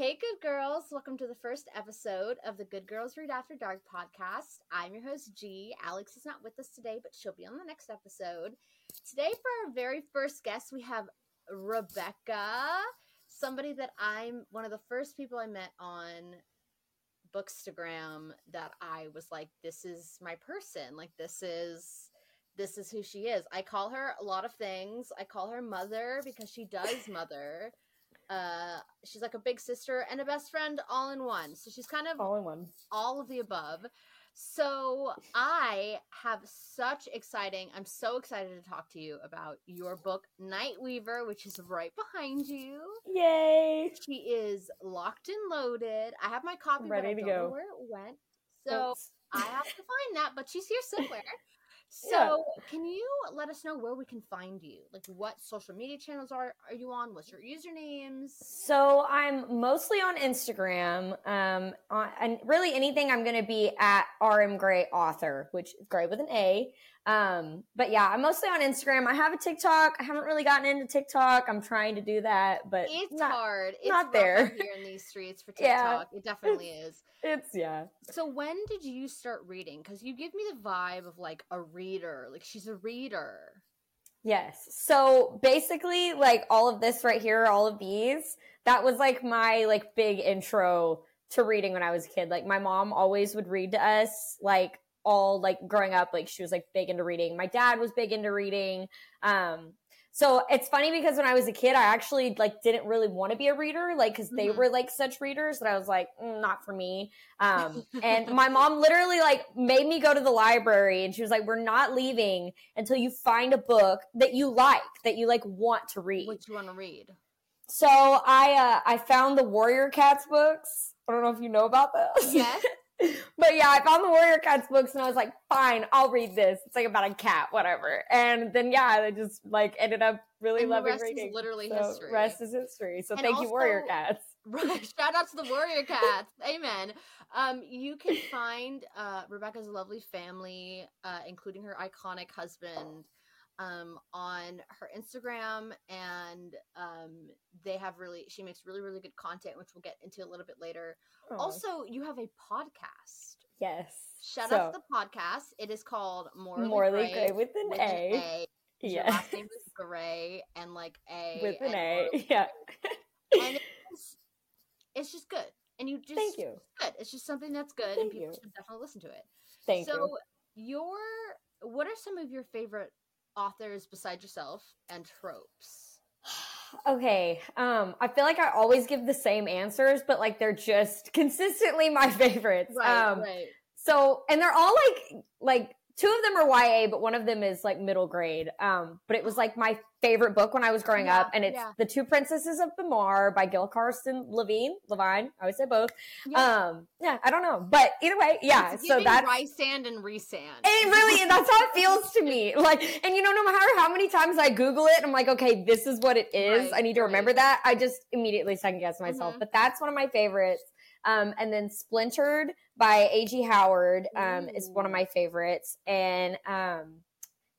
Hey, good girls. Welcome to the first episode of the Good Girls Read After Dark podcast. I'm your host, Gee. Alex is not with us today, but she'll be on the next episode. Today, for our very first guest, we have Rebecca, somebody that I'm one of the first people I met on Bookstagram that I was like, this is my person. Like, this is this is who she is. I call her a lot of things. I call her mother because she does mother. Uh, she's like a big sister and a best friend all in one. So she's kind of all in one, all of the above. So I have such exciting. I'm so excited to talk to you about your book Nightweaver, which is right behind you. Yay! She is locked and loaded. I have my copy, ready to go. where it went. So Oops. I have to find that, but she's here somewhere. So, yeah. can you let us know where we can find you? Like, what social media channels are are you on? What's your usernames? So, I'm mostly on Instagram, um, on, and really anything I'm going to be at RM Gray Author, which is Gray with an A. Um, but yeah, I'm mostly on Instagram. I have a TikTok. I haven't really gotten into TikTok. I'm trying to do that, but it's not, hard. It's not there here in these streets for TikTok. Yeah, it definitely is. It's yeah. So when did you start reading? Because you give me the vibe of like a reader. Like she's a reader. Yes. So basically, like all of this right here, all of these, that was like my like big intro to reading when I was a kid. Like my mom always would read to us like all like growing up like she was like big into reading. My dad was big into reading. Um so it's funny because when i was a kid i actually like didn't really want to be a reader like because they mm-hmm. were like such readers that i was like mm, not for me. Um and my mom literally like made me go to the library and she was like we're not leaving until you find a book that you like that you like want to read. What you want to read. So i uh i found the warrior cats books. I don't know if you know about those. Yes but yeah, I found the Warrior Cats books and I was like, fine, I'll read this. It's like about a cat, whatever. And then yeah, I just like ended up really and loving rest reading. Is literally so history. Rest is history. So and thank also, you, Warrior Cats. Right. Shout out to the Warrior Cats. Amen. Um, you can find uh, Rebecca's lovely family, uh, including her iconic husband, um, on her Instagram, and um, they have really she makes really really good content, which we'll get into a little bit later. Aww. Also, you have a podcast. Yes. Shout so, out to the podcast. It is called Morally, Morally Gray, Gray with an with A. A. Yeah. Your last name is Gray and like A with an A. Morally. Yeah. and it's, it's just good. And you just thank you. Good. It's just something that's good, thank and people you. should definitely listen to it. Thank so you. So your what are some of your favorite authors besides yourself and tropes? okay um i feel like i always give the same answers but like they're just consistently my favorites right, um right. so and they're all like like two of them are YA, but one of them is like middle grade. Um, but it was like my favorite book when I was growing Yeah, up, and it's yeah. The Two Princesses of Bamarre by Gail Carson Levine. Levine, I would say both. Yeah. Um, yeah, I don't know, but either way, yeah. It's so rice sand and resand. it really that's how it feels to me. Like, and you know, no matter how many times I Google it, I'm like, okay, this is what it is. Right, I need to remember right. that. I just immediately second guess myself. Mhm. But that's one of my favorites. Um, and then Splintered by A.G. Howard um, is one of my favorites. And um,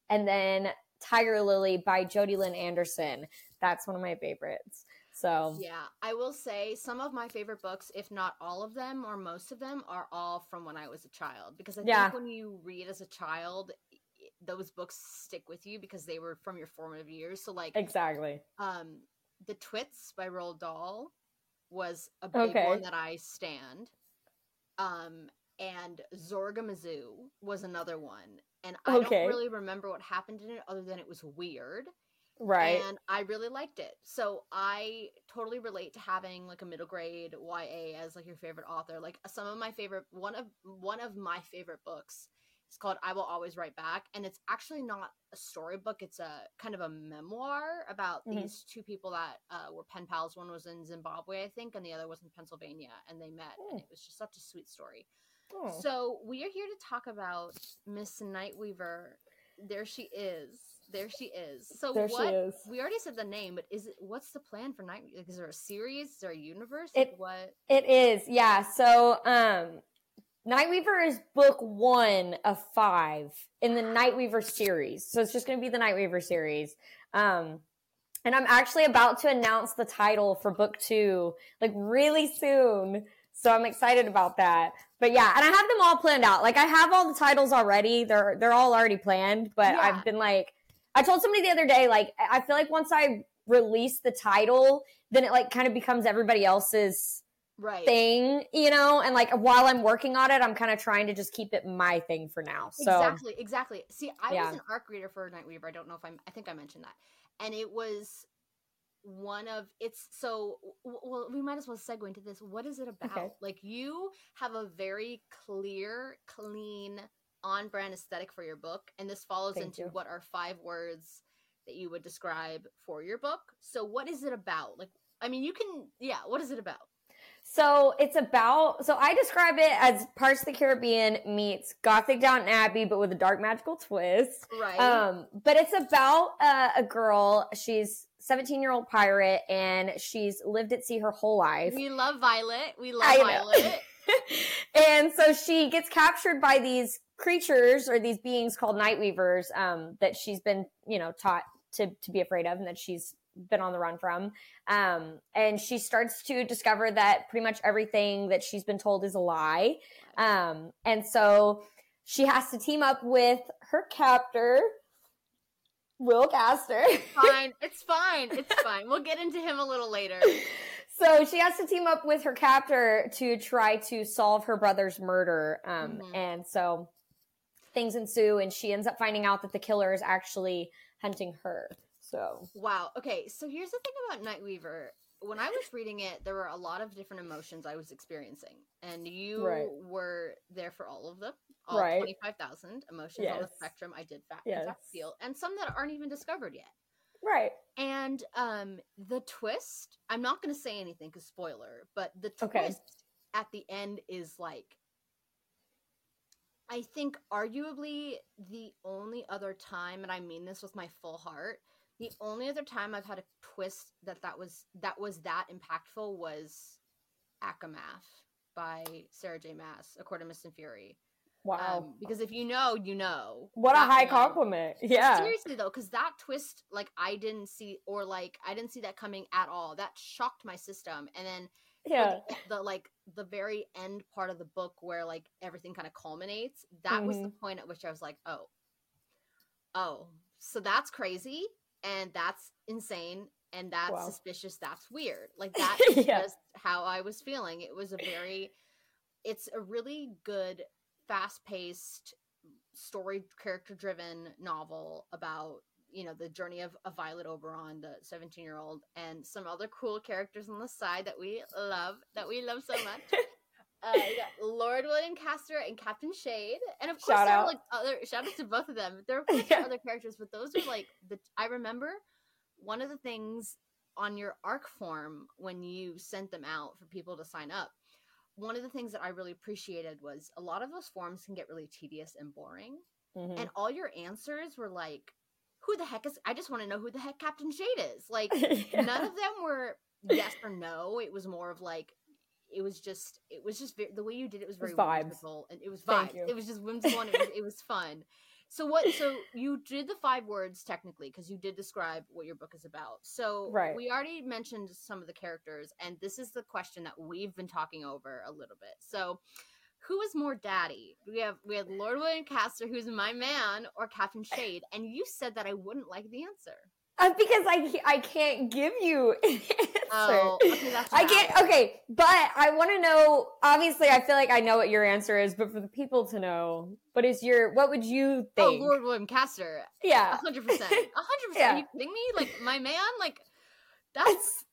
and then Tiger Lily by Jodi Lynn Anderson. That's one of my favorites. So Yeah, I will say some of my favorite books, if not all of them or most of them, are all from when I was a child. Because I Yeah. think when you read as a child, those books stick with you because they were from your formative years. So, like, exactly. um, The Twits by Roald Dahl was a big Okay. one that I stand. Um, and Zorgamazoo was another one. And I Okay. don't really remember what happened in it other than it was weird Right. and I really liked it. So I totally relate to having like a middle grade YA as like your favorite author. Like some of my favorite one of one of my favorite books is called I Will Always Write Back and it's actually not a storybook. It's a kind of a memoir about Mhm. these two people that uh, were pen pals. One was in Zimbabwe, I think, and the other was in Pennsylvania and they met and Hmm. it was just such a sweet story. Oh. So we are here to talk about Miss Nightweaver. There she is. There she is. So there what? she is. We already said the name, but is it? What's the plan for Night? Like, is there a series? Is there a universe? It- Like, what? It is, yeah. So, um, Nightweaver is book one of five in the Nightweaver series. So it's just going to be the Nightweaver series. Um, and I'm actually about to announce the title for book two, like really soon. So I'm excited about that. But yeah, and I have them all planned out. Like I have all the titles already. They're they're all already planned, but Yeah. I've been like I told somebody the other day, like I feel like once I release the title, then it like kind of becomes everybody else's Right. thing, you know? And like while I'm working on it, I'm kind of trying to just keep it my thing for now. So Exactly, exactly. See, I Yeah. was an arc reader for Nightweaver. I don't know if I'm. I think I mentioned that, and it was one of it's so well we might as well segue into this what is it about like you have a very clear clean on brand aesthetic for your book and this follows Thank into you. what are five words that you would describe for your book so what is it about like i mean you can yeah what is it about So it's about so I describe it as Pirates of the Caribbean meets Gothic Downton Abbey, but with a dark magical twist. right Um, but it's about uh, a girl. She's 17 year old pirate, and she's lived at sea her whole life. we love violet we love violet and so she gets captured by these creatures or these beings called night weavers um, that she's been you know taught to to be afraid of and that she's been on the run from. Um, and she starts to discover that pretty much everything that she's been told is a lie. Um, and so she has to team up with her captor Will Castor fine. It's fine. It's fine. We'll get into him a little later. So she has to team up with her captor to try to solve her brother's murder. Um, Mhm. And so things ensue, and she ends up finding out that the killer is actually hunting her. So Wow. Okay. So here's the thing about Nightweaver. When I was reading it, there were a lot of different emotions I was experiencing, and you Right. were there for all of them. All Right. twenty-five thousand emotions on the spectrum. I did fact Yes. feel, and some that aren't even discovered yet. right, And um, the twist. I'm not going to say anything because spoiler, but the twist Okay. at the end is like. I think arguably the only other time, and I mean this with my full heart, the only other time I've had a twist that that was that was that impactful was ACOMAF by Sarah J. Maas, according to Mist and Fury. wow, Um, because if you know, you know. what a high one- compliment! Yeah, Seriously though, because that twist, like I didn't see, or like I didn't see that coming at all. That shocked my system, and then yeah, the, the like the very end part of the book where like everything kind of culminates. That was the Mm-hmm. point at which I was like, oh, oh, so that's crazy, and that's insane, and that's Wow. suspicious. That's weird. Like that is Yeah. just how I was feeling. It was a very, it's a really good, fast paced story character driven novel about you know the journey of, of violet oberon the 17 year old and some other cool characters on the side that we love that we love so much uh, you got lord william castor and captain shade and of course Shout there are like other shout out to both of them there are Yeah. other characters but those are like the i remember one of the things on your arc form when you sent them out for people to sign up one of the things that i really appreciated was a lot of those forms can get really tedious and boring Mhm. and all your answers were like who the heck is i just want to know who the heck captain shade is like Yeah. none of them were yes or no it was more of like it was just it was just very, the way you did it was very was vibes. whimsical and it was vibes it was just whimsical and it was, it was fun so what so you did the five words technically because you did describe what your book is about so Right. we already mentioned some of the characters and this is the question that we've been talking over a little bit so who is more daddy? We have we had Lord William Castor, who's my man, or Captain Shade, and you said that I wouldn't like the answer. Uh, because I I can't give you an answer. Oh, okay, that's I can't. Okay, but I want to know. Obviously, I feel like I know what your answer is, but for the people to know, what is your? What would you think? Oh. Lord William Castor, yeah, hundred percent, a hundred percent. Are you kidding me? Like my man, like that's it's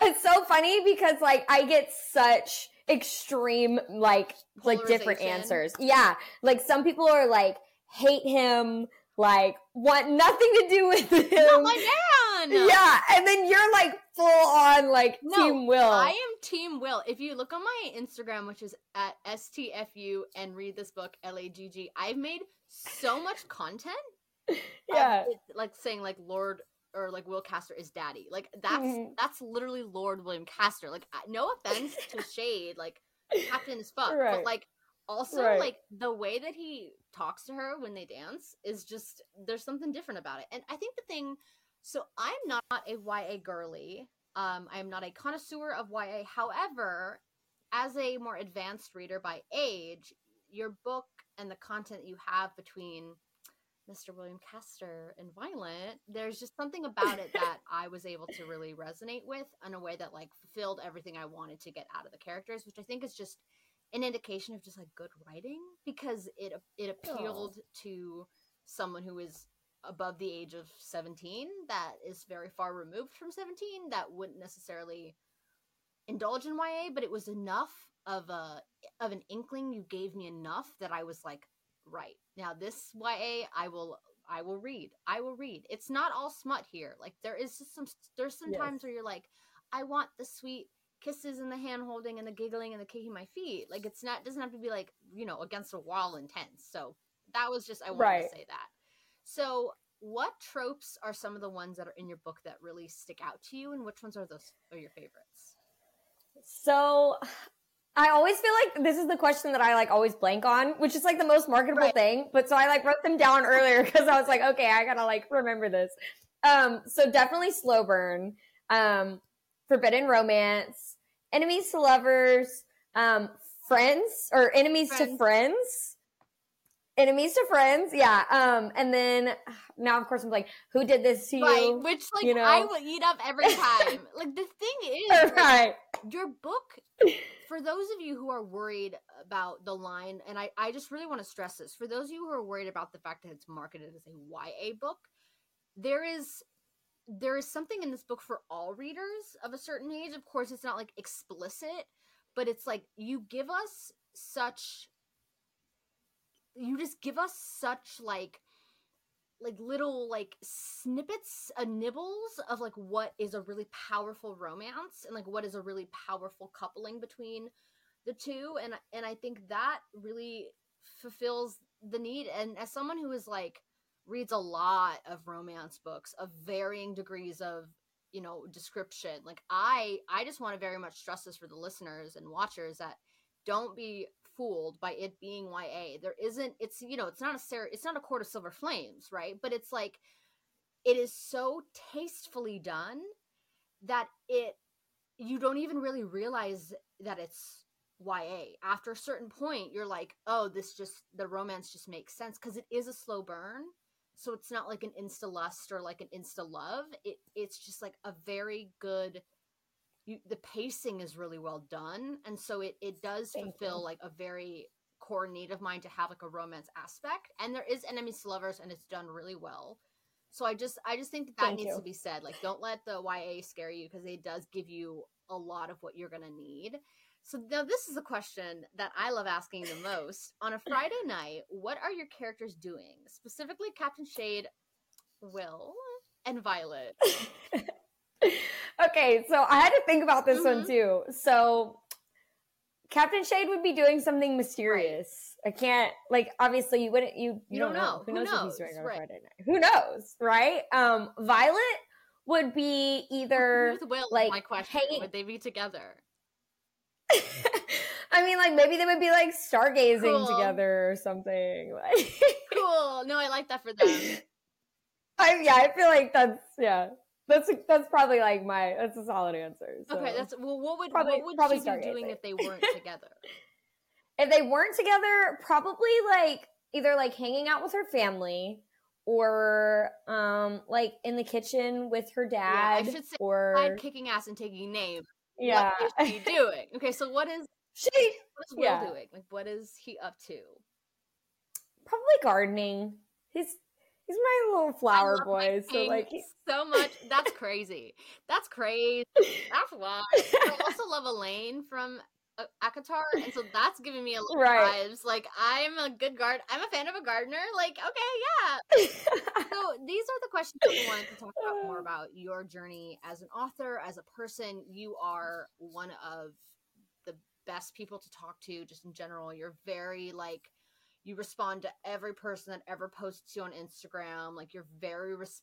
it's so funny because like I get such extreme like like different answers. Yeah, like some people are like hate him, like want nothing to do with him. not my man. Yeah, and then you're like full on like No, Team Will. I am Team Will. If you look on my Instagram, which is at STFU and read this book, L A G G, I've made so much content. yeah. it, like saying like Lord or like Will Castor is daddy. Like that's Mhm. that's literally Lord William Castor. Like no offense to Shade, like Captain is fuck, Right. but like also Right. like the way that he talks to her when they dance is just there's something different about it. And I think the thing So I'm not a YA girly. Um, I am not a connoisseur of YA. However, as a more advanced reader by age, your book and the content you have between Mr. William Castor and Violet, there's just something about it that I was able to really resonate with in a way that like fulfilled everything I wanted to get out of the characters, which I think is just an indication of just like good writing because it it appealed Aww. to someone who is above the age of 17 that is very far removed from 17 that wouldn't necessarily indulge in YA, but it was enough of a of an inkling you gave me enough that I was like, right. Now this YA I will I will read. I will read. It's not all smut here. Like there is just some there's some yes. times where you're like, I want the sweet kisses and the hand holding and the giggling and the kicking my feet. Like it's not doesn't have to be like, you know, against a wall intense. So that was just I wanted right. to say that. So what tropes are some of the ones that are in your book that really stick out to you and which ones are those are your favorites? So I always feel like this is the question that I like always blank on, which is like the most marketable right. thing. But so I like wrote them down earlier because I was like, okay, I gotta like remember this. Um, so definitely slow burn, um, forbidden romance, enemies to lovers, um, friends or enemies friends. to friends enemies to friends yeah um and then now of course i'm like who did this to you right which like you know? i will eat up every time like the thing is right. Like, your book for those of you who are worried about the line and i i just really want to stress this for those of you who are worried about the fact that it's marketed as a ya book there is there is something in this book for all readers of a certain age. Of course it's not like explicit but it's like you give us such you just give us such like like little like snippets uh, nibbles of like what is a really powerful romance and like what is a really powerful coupling between the two. And and i think that really fulfills the need. And as someone who is like reads a lot of romance books of varying degrees of you know description like i i just want to very much stress this for the listeners and watchers that don't be fooled by it being YA. There isn't it's you know, it's not a ser- it's not a court of silver flames, right? But it's like it is so tastefully done that it you don't even really realize that it's YA. After a certain point, you're like, "Oh, this just the romance just makes sense because it is a slow burn." So it's not like an insta lust or like an insta love. It it's just like a very good you, the pacing is really well done and so it, it does Thank fulfill you. like a very core need of mine to have like a romance aspect and there is enemies to lovers and it's done really well so i just i just think that that needs you. to be said like don't let the ya scare you because it does give you a lot of what you're gonna need so now this is a question that i love asking the most on a friday night what are your characters doing specifically captain shade will and violet okay, so I had to think about this mm-hmm. one too. So Captain Shade would be doing something mysterious. Right. I can't like obviously you wouldn't you you, you don't, don't, know. know. Who, Who knows, knows, what he's doing on right. Friday night? Who knows, right? Um Violet would be either Will, like my question. Hanging... Would they be together? I mean, like maybe they would be like stargazing cool. together or something. Like cool. No, I like that for them. I yeah, I feel like that's yeah. That's that's probably like my that's a solid answer. So. Okay, that's well. What would probably, what would probably she be doing if they weren't together? if they weren't together, probably like either like hanging out with her family or um like in the kitchen with her dad. Yeah, I should say or kicking ass and taking name. Yeah, what is she doing? Okay, so what is she? What is Will yeah. doing? Like, what is he up to? Probably gardening. He's He's my little flower boy. So like so much. That's crazy. That's crazy. That's why. I also love Elaine from uh, ACOTAR, and so that's giving me a little right. vibes. Like I'm a good guard. I'm a fan of a gardener. Like okay, yeah. so these are the questions that we wanted to talk about more about your journey as an author, as a person. You are one of the best people to talk to, just in general. You're very like you respond to every person that ever posts you on Instagram. Like you're very res-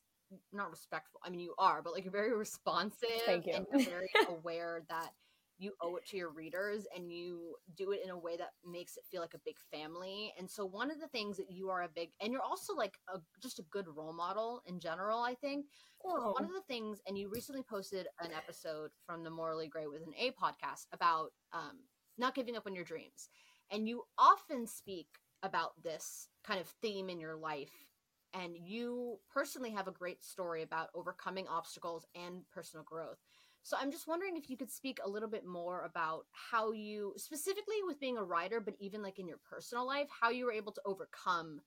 not respectful. I mean, you are, but like you're very responsive. Thank you. And you're very aware that you owe it to your readers and you do it in a way that makes it feel like a big family. And so one of the things that you are a big and you're also like a just a good role model in general, I think. One of the things and you recently posted an episode from the Morally Gray with an A podcast about um not giving up on your dreams. And you often speak about this kind of theme in your life and you personally have a great story about overcoming obstacles and personal growth. So I'm just wondering if you could speak a little bit more about how you specifically with being a writer, but even like in your personal life, how you were able to overcome,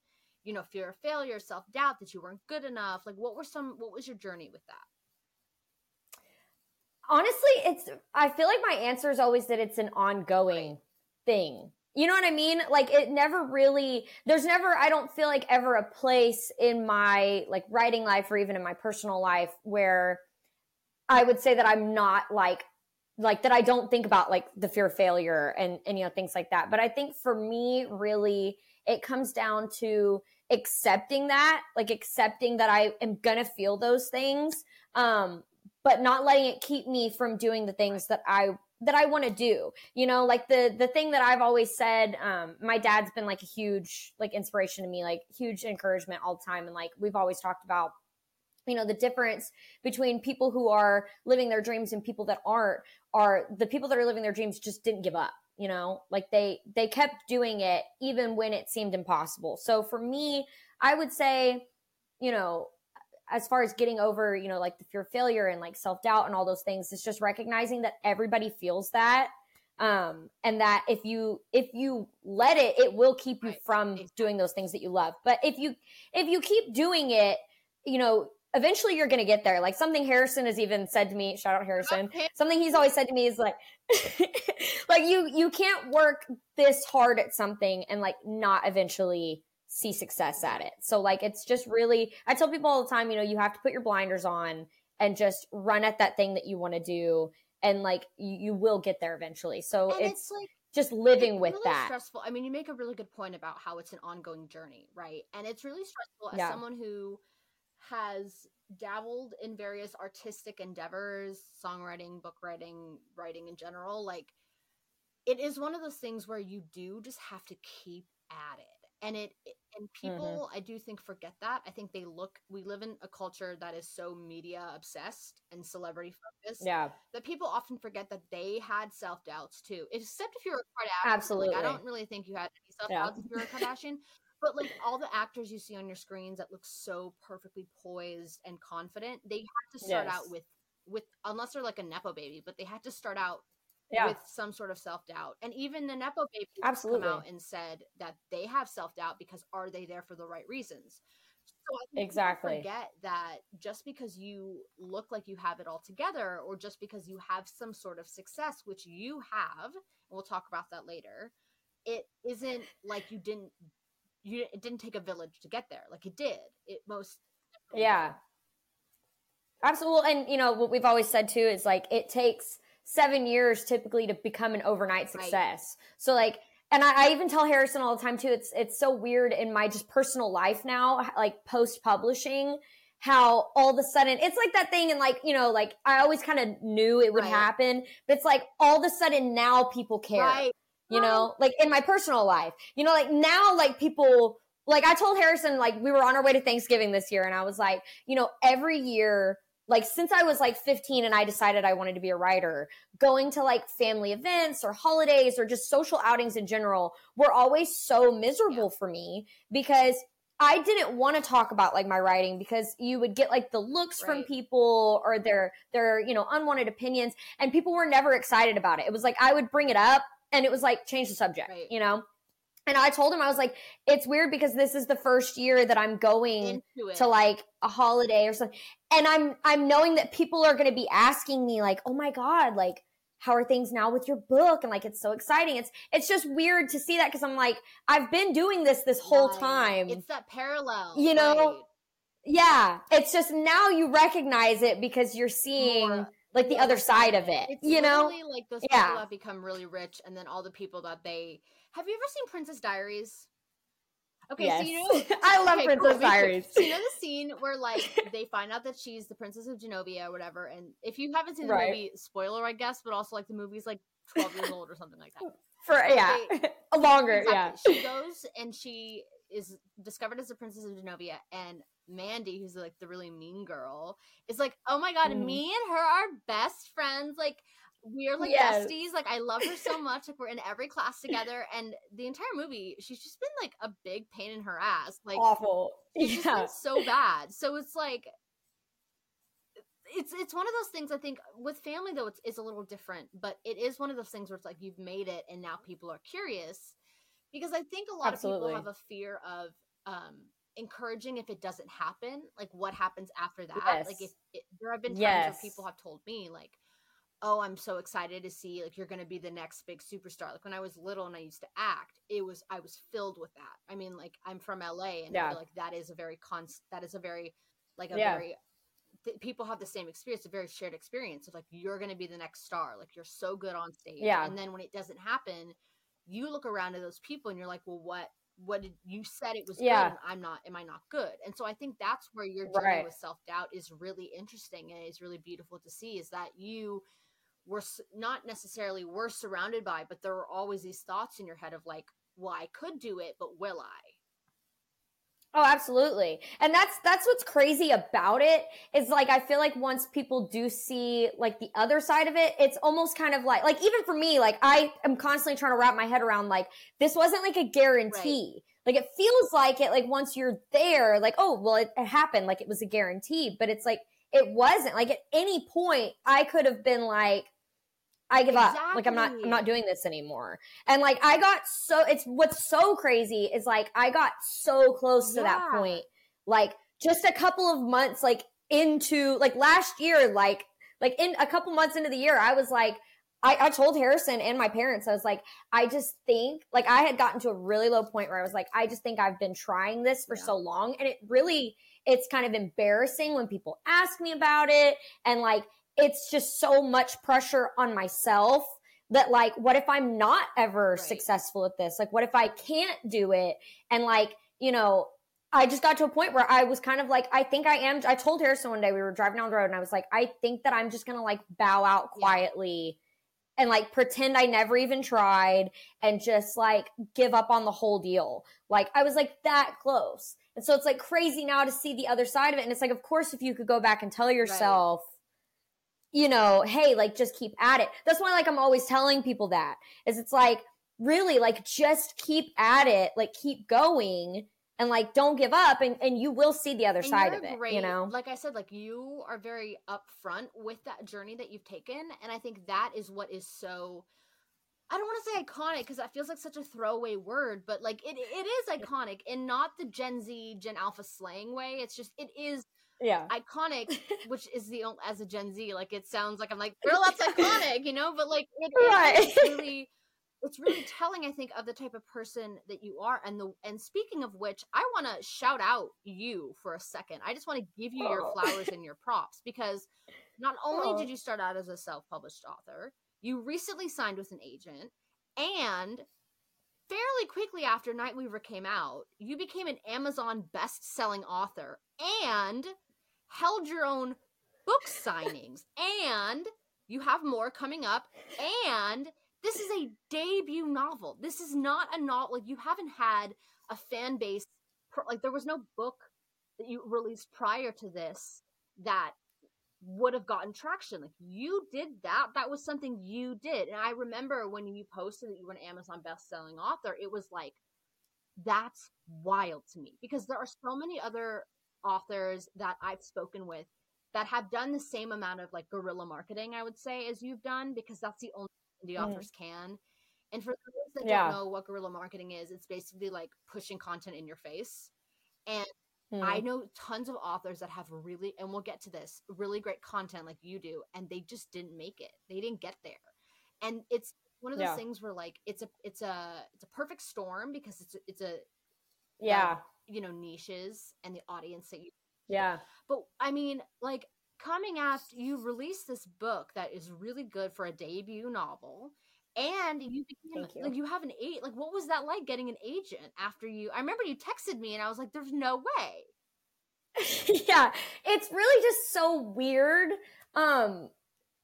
you know, fear of failure, self-doubt that you weren't good enough. Like what were some what was your journey with that? Honestly, it's I feel like my answer is always that it's an ongoing right. thing. You know what I mean? Like it never really there's never I don't feel like ever a place in my like writing life or even in my personal life where I would say that I'm not like like that I don't think about like the fear of failure and and you know things like that. But I think for me really it comes down to accepting that, like accepting that I am going to feel those things um but not letting it keep me from doing the things that I that I want to do. You know, like the the thing that I've always said, um, my dad's been like a huge like inspiration to me, like huge encouragement all the time. And like we've always talked about you know the difference between people who are living their dreams and people that aren't are the people that are living their dreams just didn't give up you know? Like they they kept doing it even when it seemed impossible. So for me i would say you know as far as getting over you know like the fear of failure and like self-doubt and all those things it's just recognizing that everybody feels that um and that if you if you let it it will keep you from doing those things that you love. But if you if you keep doing it you know eventually you're going to get there. Like something Harrison has even said to me, shout out Harrison. Something he's always said to me is like like you you can't work this hard at something and like not eventually see success at it. So like it's just really I tell people all the time, you know, you have to put your blinders on and just run at that thing that you want to do and like you, you, will get there eventually. So it's, it's, like just living with really that. Stressful. I mean, you make a really good point about how it's an ongoing journey, right? And it's really stressful as yeah. someone who has dabbled in various artistic endeavors, songwriting, book writing, writing in general. Like it is one of those things where you do just have to keep at it. And it, it and people mm-hmm. I do think forget that. I think they look we live in a culture that is so media obsessed and celebrity focused. Yeah. That people often forget that they had self-doubts too. Except if you're a Kardashian. Absolutely. Like, I don't really think you had any self-doubts yeah. if you're a Kardashian. But like all the actors you see on your screens that look so perfectly poised and confident, they have to start yes. out with with unless they're like a nepo baby, but they had to start out yeah. with some sort of self doubt. And even the nepo baby Absolutely. come out and said that they have self doubt because are they there for the right reasons? So I exactly forget that just because you look like you have it all together, or just because you have some sort of success, which you have, and we'll talk about that later, it isn't like you didn't you it didn't take a village to get there. Like it did. It most yeah. absolutely and you know what we've always said too is like it takes seven years typically to become an overnight success. Right. so like and I, I, even tell harrison all the time too it's it's so weird in my just personal life now like post publishing how all of a sudden it's like that thing and like you know like i always kind of knew it would right. happen but it's like all of a sudden now people care. Right you know, like in my personal life, you know, like now, like people, like I told Harrison, like we were on our way to Thanksgiving this year, and I was like, you know, every year, like since I was like 15 and I decided I wanted to be a writer, going to like family events or holidays or just social outings in general were always so miserable for me because I didn't want to talk about like my writing because you would get like the looks right. from people or their their you know unwanted opinions and people were never excited about it. It was like I would bring it up and it was like change the subject, right. you know? And I told him I was like, it's weird because this is the first year that I'm going to like a holiday or something. And I'm I'm knowing that people are gonna be asking me like, oh my God, like how are things now with your book? And like it's so exciting. It's it's just weird to see that because I'm like, I've been doing this this whole right. time. It's that parallel. You know? Right. Yeah. It's just now you recognize it because you're seeing More like the other side of it. It's you know, like those yeah. people that become really rich, and then all the people that they have. You ever seen Princess Diaries? Okay, yes. so you know, I love okay, Princess cool. Diaries. So you know the scene where like they find out that she's the princess of Genovia or whatever, and if you haven't seen the Right. movie, spoiler, I guess, but also like the movie's like twelve years old or something like that. For yeah, longer. Yeah, She goes and she is discovered as the princess of Genovia, and Mandy, who's like the really mean girl, is like, "Oh my god, Mhm. me and her are best friends. Like, we're like Yes. besties. Like, I love her so much. Like, we're in every class together." And the entire movie, she's just been like a big pain in her ass. Like, awful. it's just Yeah, been so bad. So it's like it's it's one of those things I think with family though it's, it's a little different, but it is one of those things where it's like you've made it and now people are curious because I think a lot of people have a fear of um encouraging if it doesn't happen, like what happens after that. Like if it, there have been times Yes. where people have told me like oh i'm so excited to see like you're going to be the next big superstar like when i was little and i used to act it was i was filled with that i mean like i'm from la and Yeah. like that is a very const that is a very like a Yeah. very th- people have the same experience a very shared experience of like you're going to be the next star like you're so good on stage Yeah. and then when it doesn't happen you look around at those people and you're like well what what did you said it was Yeah. good i'm not am i not good and so i think that's where your journey Right. with self-doubt is really interesting and is really beautiful to see is that you were not necessarily were surrounded by but there were always these thoughts in your head of like well i could do it but will i Oh, absolutely. And that's that's what's crazy about it is like I feel like once people do see like the other side of it, it's almost kind of like like even for me, like I am constantly trying to wrap my head around like this wasn't like a guarantee. Like it feels like it like once you're there, like, oh well it, it happened, like it was a guarantee, but it's like it wasn't. Like at any point I could have been like I give up. Like I'm not I'm not doing this anymore. And like I got so it's what's so crazy is like I got so close to that point. Like just a couple of months like into like last year like like in a couple months into the year I was like I, I told Harrison and my parents, I was like, I just think, like, I had gotten to a really low point where I was like, I just think I've been trying this for Yeah. so long. And it really, it's kind of embarrassing when people ask me about it. And like, it's just so much pressure on myself that, like, what if I'm not ever Right. successful at this? Like, what if I can't do it? And like, you know, I just got to a point where I was kind of like, I think I am. I told Harrison one day we were driving down the road and I was like, I think that I'm just going to like bow out Yeah. quietly and like pretend I never even tried and just like give up on the whole deal. Like I was like that close. And so it's like crazy now to see the other side of it. And it's like, of course, if you could go back and tell yourself, you know, hey, like just keep at it. That's why like I'm always telling people that is it's like really like just keep at it, like keep going and like don't give up and, and you will see the other And side of it. great- You know? like I said, like you are very upfront with that journey that you've taken, and I think that is what is so. I don't want to say iconic because that feels like such a throwaway word, but like it, it is iconic and not the Gen Z, Gen Alpha slang way. It's just it is Yeah. iconic, which is the only as a Gen Z, like it sounds like I'm like, girl, that's iconic, you know. But like it, Right. it's really, it's really telling, I think, of the type of person that you are. And the and speaking of which, I want to shout out you for a second. I just want to give you your Oh. flowers and your props because not only Oh. did you start out as a self-published author, you recently signed with an agent, and fairly quickly after Night Weaver came out, you became an Amazon best-selling author and held your own book signings and you have more coming up and this is a debut novel. This is not a novel like you haven't had a fan base like there was no book that you released prior to this that would have gotten traction. Like you did that. That was something you did. And I remember when you posted that you were an Amazon best-selling author, it was like that's wild to me because there are so many other authors that I've spoken with that have done the same amount of like guerrilla marketing, I would say, as you've done, because that's the only thing the Mm. authors can. And for those that Yeah. don't know what guerrilla marketing is, it's basically like pushing content in your face. And Mm. I know tons of authors that have really, and we'll get to this, really great content like you do, and they just didn't make it. They didn't get there. And it's one of those Yeah. things where like it's a it's a it's a perfect storm because it's a, it's a yeah. You know niches and the audience that you Yeah. but I mean, like coming after you released this book that is really good for a debut novel, and you became you. like you have an eight. Like, what was that like getting an agent after you? I remember you texted me, and I was like, "There's no way." yeah, it's really just so weird. Um,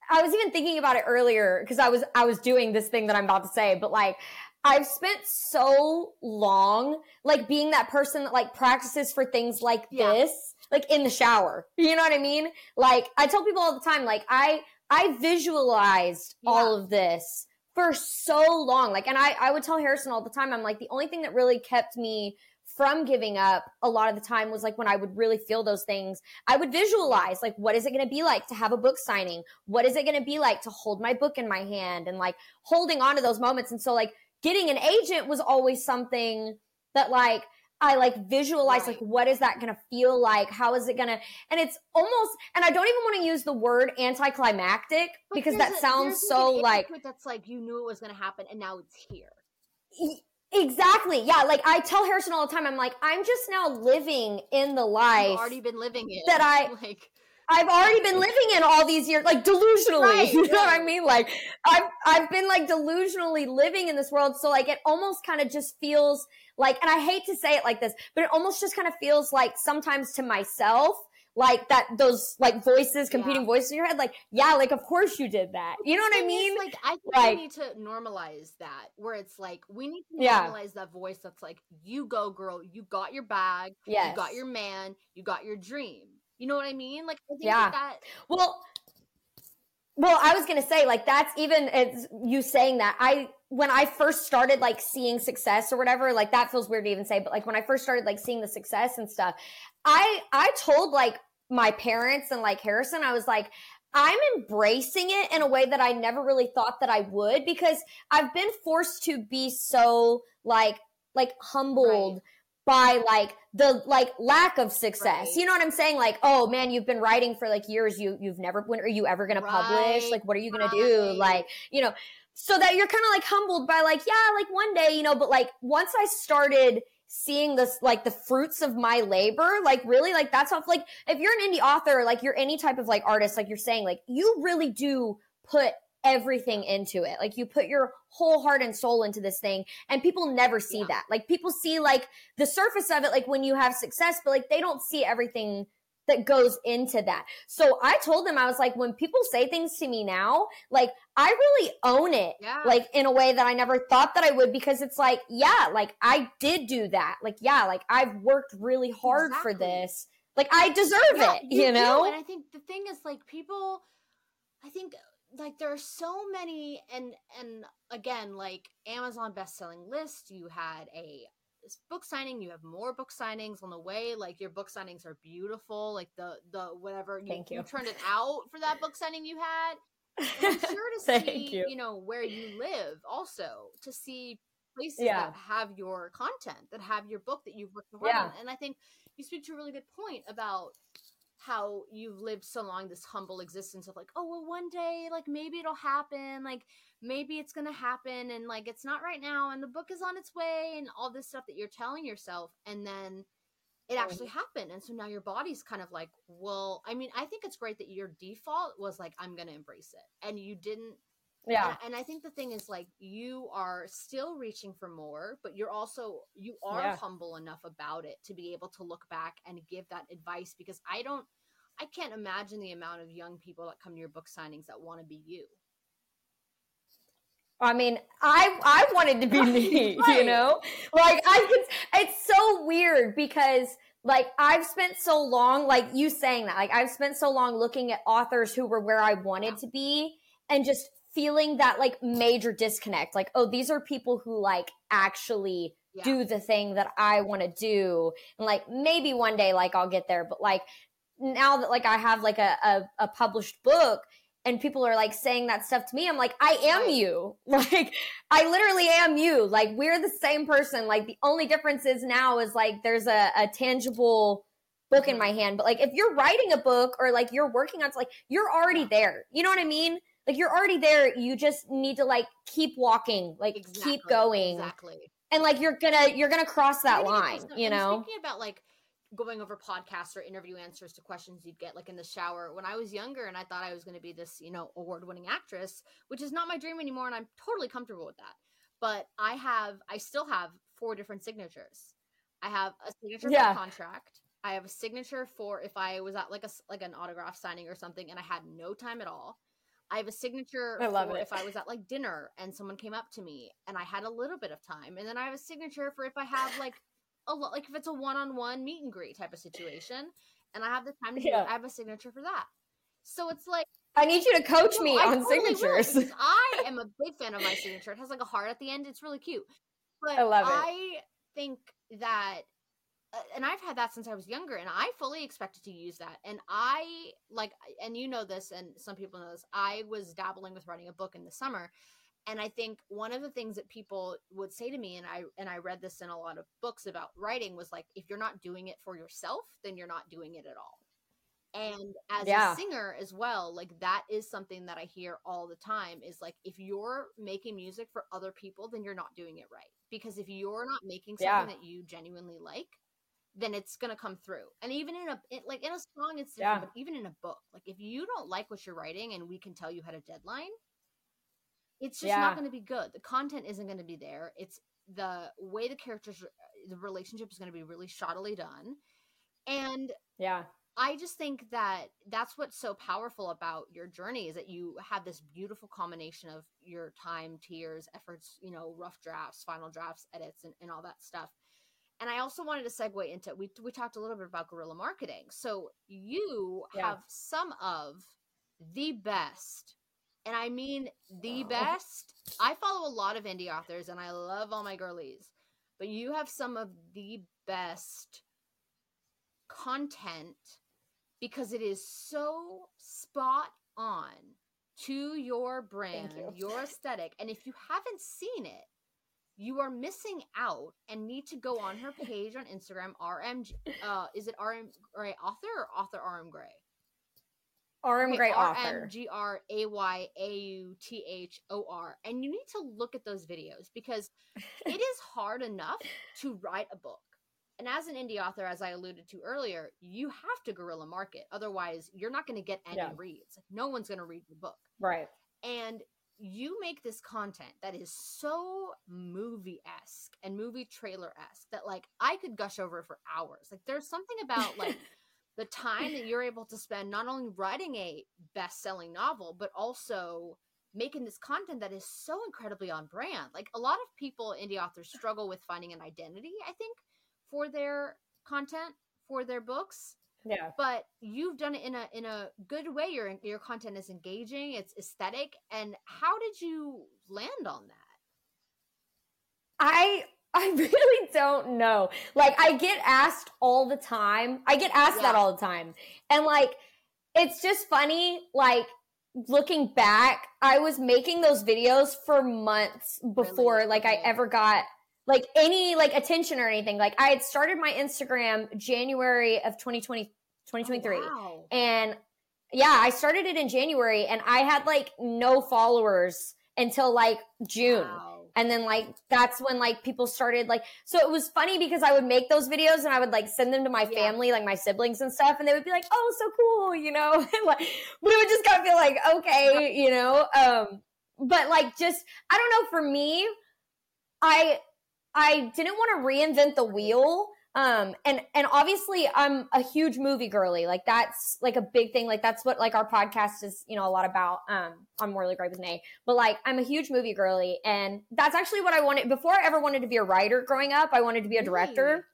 I was even thinking about it earlier because I was I was doing this thing that I'm about to say, but like I've spent so long like being that person that like practices for things like Yeah. this, like in the shower. You know what I mean? Like I tell people all the time, like I I visualized all of this for so long. Like and I I would tell Harrison all the time, I'm like the only thing that really kept me from giving up a lot of the time was like when I would really feel those things, I would visualize like what is it going to be like to have a book signing? What is it going to be like to hold my book in my hand and like holding on to those moments? And so like getting an agent was always something that like I like visualize Right. like what is that going to feel like? How is it going to and it's almost and I don't even want to use the word anticlimactic But because that a- sounds so like that's like you knew it was going to happen, and now it's here. E- Exactly. Yeah. Like I tell Harrison all the time, I'm like, I'm just now living in the life You've already been living it. that I- like. I've already been living in all these years, like delusionally. Right, you know what I mean? Like I've I've been like delusionally living in this world. So like it almost kind of just feels like, and I hate to say it like this, but it almost just kind of feels like sometimes to myself, like that those like voices, competing Yeah. voices in your head, like, yeah, like of course you did that. You know what I thing is, mean? like I think Like- we need to normalize that, where it's like we need to Yeah. normalize that voice that's like, "You go, girl. You got your bag. yes. You got your man. You got your dream." You know what I mean? Like I think Yeah. that, Well, well, I was gonna say like that's even it's you saying that I when I first started like seeing success or whatever, like that feels weird to even say, but like when I first started like seeing the success and stuff, I I told like my parents and like Harrison, I was like. I'm embracing it in a way that I never really thought that I would because I've been forced to be so like like humbled by like the like lack of success. Right. You know what I'm saying? Like, oh man, you've been writing for like years. You you've never when are you ever gonna publish? Like, what are you gonna do? Like, you know, so that you're kind of like humbled by like, yeah, like one day, you know, but like once I started seeing this like the fruits of my labor like really like that's how like if you're an indie author like you're any type of like artist like you're saying like you really do put everything into it like you put your whole heart and soul into this thing and people never see Yeah. that like people see like the surface of it like when you have success but like they don't see everything that goes into that so i told them i was like when people say things to me now like i really own it yeah, like in a way that I never thought that I would because it's like, yeah, like I did do that. Like, yeah, like I've worked really hard for this. Like I deserve Yeah, it, you, do, know? And I think the thing is like people I think like there are so many and and again like Amazon best-selling list, you had a this book signing, you have more book signings on the way. Like your book signings are beautiful. Like the the whatever you, Thank you. turned it out for that book signing you had. And I'm sure to Thank see, you. you. know, where you live also to see places Yeah. that have your content, that have your book that you've worked hard Yeah. on. And I think you speak to a really good point about how you've lived so long this humble existence of like, oh well one day, like maybe it'll happen, like maybe it's gonna happen and like it's not right now and the book is on its way and all this stuff that you're telling yourself and then it actually happened and so now your body's kind of like well i mean i think it's great that your default was like i'm gonna embrace it and you didn't yeah. and, i think the thing is like you are still reaching for more but you're also you are Yeah. humble enough about it to be able to look back and give that advice because i don't i can't imagine the amount of young people that come to your book signings that want to be you I mean, I I wanted to be me, Right. you know? Like I could it's so weird because like I've spent so long like you saying that. Like I've spent so long looking at authors who were where I wanted to be and just feeling that like major disconnect. Like, oh, these are people who like actually yeah do the thing that I want to do. And like maybe one day like I'll get there, but like now that like I have like a, a, a published book and people are like saying that stuff to me, I'm like, I am you. Like I literally am you. Like we're the same person. Like the only difference is now is like there's a, a tangible book in Mhm. my hand. But like if you're writing a book or like you're working on like you're already there. You know what I mean? Like you're already there. You just need to like keep walking, like keep going exactly and like you're gonna you're gonna cross that line you know thinking about like going over podcasts or interview answers to questions you'd get like in the shower when I was younger and I thought I was going to be this, you know, award-winning actress, which is not my dream anymore and I'm totally comfortable with that. But I have I still have four different signatures. I have a signature Yeah. for contract. I have a signature for if I was at like a like an autograph signing or something and I had no time at all. I have a signature I love for it. if I was at like dinner and someone came up to me and I had a little bit of time. And then I have a signature for if I have like a lot like if it's a one-on-one meet and greet type of situation and I have the time to do Yeah. it, I have a signature for that. So it's like I need you to coach no, me I on totally signatures. I am a big fan of my signature. It has like a heart at the end. It's really cute. But I love it. I think that, uh, and I've had that since I was younger, and I fully expected to use that. And I like, and you know this, and some people know this. I was dabbling with writing a book in the summer, and I think one of the things that people would say to me, and I and I read this in a lot of books about writing, was like, if you're not doing it for yourself, then you're not doing it at all. And as Yeah. a singer as well, like that is something that I hear all the time is like if you're making music for other people, then you're not doing it right. Because if you're not making something Yeah. that you genuinely like, then it's gonna come through. And even in a it, like in a song, it's Yeah. different. But even in a book, like if you don't like what you're writing, and we can tell you had a deadline, it's just Yeah. not going to be good. The content isn't going to be there. It's the way the characters, the relationship is going to be really shoddily done, and yeah. I just think that that's what's so powerful about your journey is that you have this beautiful combination of your time, tears, efforts, you know, rough drafts, final drafts, edits, and, and all that stuff. And I also wanted to segue into we we talked a little bit about guerrilla marketing. So you Yeah. have some of the best, and I mean the Oh. best. I follow a lot of indie authors, and I love all my girlies, but you have some of the best content because it is so spot on to your brand, you. your aesthetic. And if you haven't seen it, you are missing out and need to go on her page on Instagram, RM. Uh, is it RM Gray author or author RM Gray? RM Gray author. M G R A Y A U T H O R. And you need to look at those videos because it is hard enough to write a book. And as an indie author, as I alluded to earlier, you have to guerrilla market. Otherwise, you're not going to get any Yeah. reads. Like, no one's going to read your book. Right. And you make this content that is so movie esque and movie trailer esque that, like, I could gush over for hours. Like, there's something about, like, the time that you're able to spend not only writing a best selling novel, but also making this content that is so incredibly on brand. Like a lot of people, indie authors, struggle with finding an identity, I think, for their content, for their books. Yeah. But you've done it in a in a good way. Your your content is engaging, it's aesthetic. And how did you land on that? I I really don't know. Like I get asked all the time. I get asked that all the time. And like it's just funny like looking back, I was making those videos for months before Really? like I ever got like any like attention or anything. Like I had started my Instagram January of 2020 2023. Oh, wow. And yeah, I started it in January and I had like no followers until like June. Wow. And then like that's when like people started like so it was funny because I would make those videos and I would like send them to my Yeah. family, like my siblings and stuff, and they would be like, "Oh, so cool," you know. like, but it would just kind of feel like, okay, you know. Um, but like just I don't know. For me, I I didn't want to reinvent the wheel. Um, and and obviously I'm a huge movie girly. Like that's like a big thing. Like that's what like our podcast is, you know, a lot about. Um, I'm really great with Nay, but like I'm a huge movie girly, and that's actually what I wanted before I ever wanted to be a writer. Growing up, I wanted to be a director.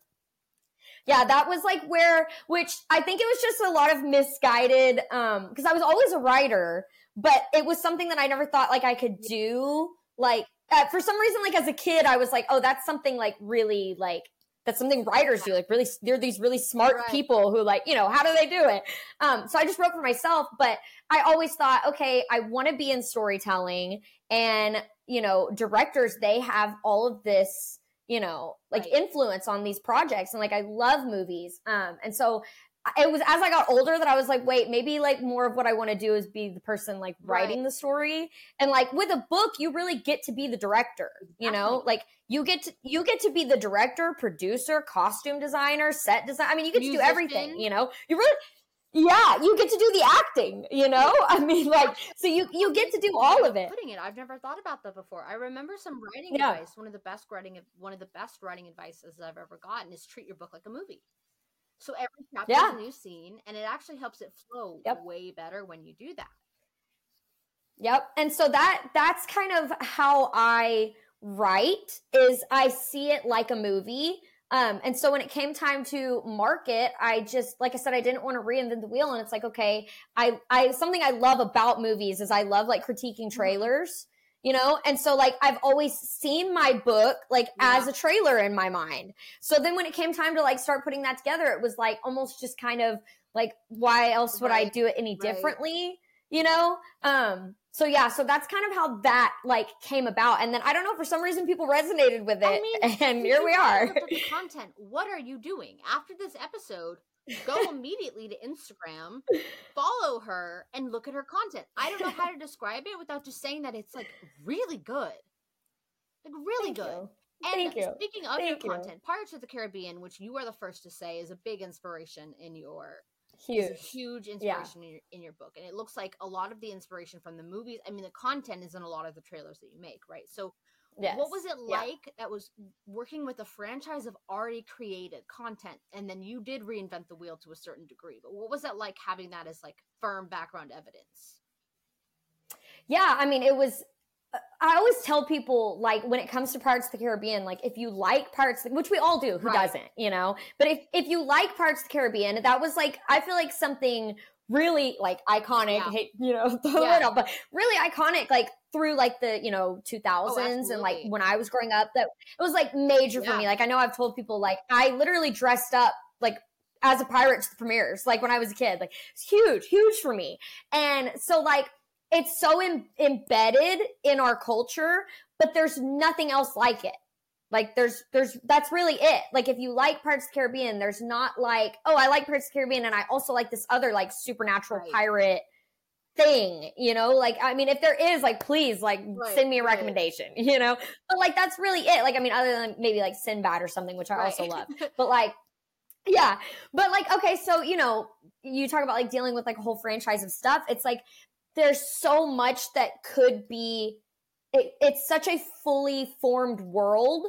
Yeah, that was like where, which I think it was just a lot of misguided, um, because I was always a writer, but it was something that I never thought like I could do. Like uh, for some reason, like as a kid, I was like, oh, that's something like really like that's something writers do. Like really, they're these really smart Right. people who like, you know, how do they do it? Um, so I just wrote for myself, but I always thought, okay, I want to be in storytelling, and you know, directors they have all of this, you know, like Right. influence on these projects, and like I love movies, um, and so it was as I got older that I was like, wait, maybe like more of what I want to do is be the person like writing Right. the story. And like with a book, you really get to be the director, you know? Like you get to you get to be the director, producer, costume designer, set design. I mean, you get to do everything, you know? You really yeah, you get to do the acting, you know? I mean, like so you you get to do all of it. Putting it, I've never thought about that before. I remember some writing Yeah. advice. One of the best writing, one of the best writing advices I've ever gotten is treat your book like a movie. So every chapter Yeah. is a new scene, and it actually helps it flow Yep. way better when you do that. Yep. And so that that's kind of how I write is I see it like a movie. Um, and so when it came time to market, I just like I said, I didn't want to reinvent the wheel. And it's like, okay, I I something I love about movies is I love like critiquing trailers, you know? And so like I've always seen my book like as a trailer in my mind. So then when it came time to like start putting that together, it was like almost just kind of like why else would I do it any right. differently? You know? Um, so yeah, so that's kind of how that like came about. And then I don't know, for some reason people resonated with it. I mean, and here we are. the content. What are you doing after this episode? Go immediately to Instagram, follow her, and look at her content. I don't know how to describe it without just saying that it's like really good, like really Thank good. you. And Thank you. speaking of Thank you. your content, Pirates of the Caribbean, which you are the first to say is a big inspiration in your Huge. a huge inspiration in, your, in your book, and it looks like a lot of the inspiration from the movies. I mean, the content is in a lot of the trailers that you make, right? So, Yes. what was it Yeah. like that was working with a franchise of already created content, and then you did reinvent the wheel to a certain degree? But what was that like having that as like firm background evidence? Yeah, I mean, it was. I always tell people, like, when it comes to Pirates of the Caribbean, like, if you like Pirates, which we all do, who Right. doesn't, you know? But if, if you like Pirates of the Caribbean, that was like, I feel like something really, like, iconic, Yeah. you know, throw Yeah. but really iconic, like, through, like, the, you know, 2000s and, like, when I was growing up, that it was, like, major for me. Like, I know I've told people, like, I literally dressed up, like, as a pirate to the premieres, like, when I was a kid. Like, it's huge, huge for me. And so, like, it's so em- embedded in our culture but there's nothing else like it. Like there's there's that's really it. Like if you like pirates of the caribbean there's not like oh i like pirates of the caribbean and i also like this other like supernatural Right. pirate thing you know? Like i mean if there is like please like Right, send me a right. recommendation you know? But like that's really it. Like i mean other than maybe like sinbad or something which i also love. But like yeah. But like okay so you know you talk about like dealing with like a whole franchise of stuff. It's like there's so much that could be it, it's such a fully formed world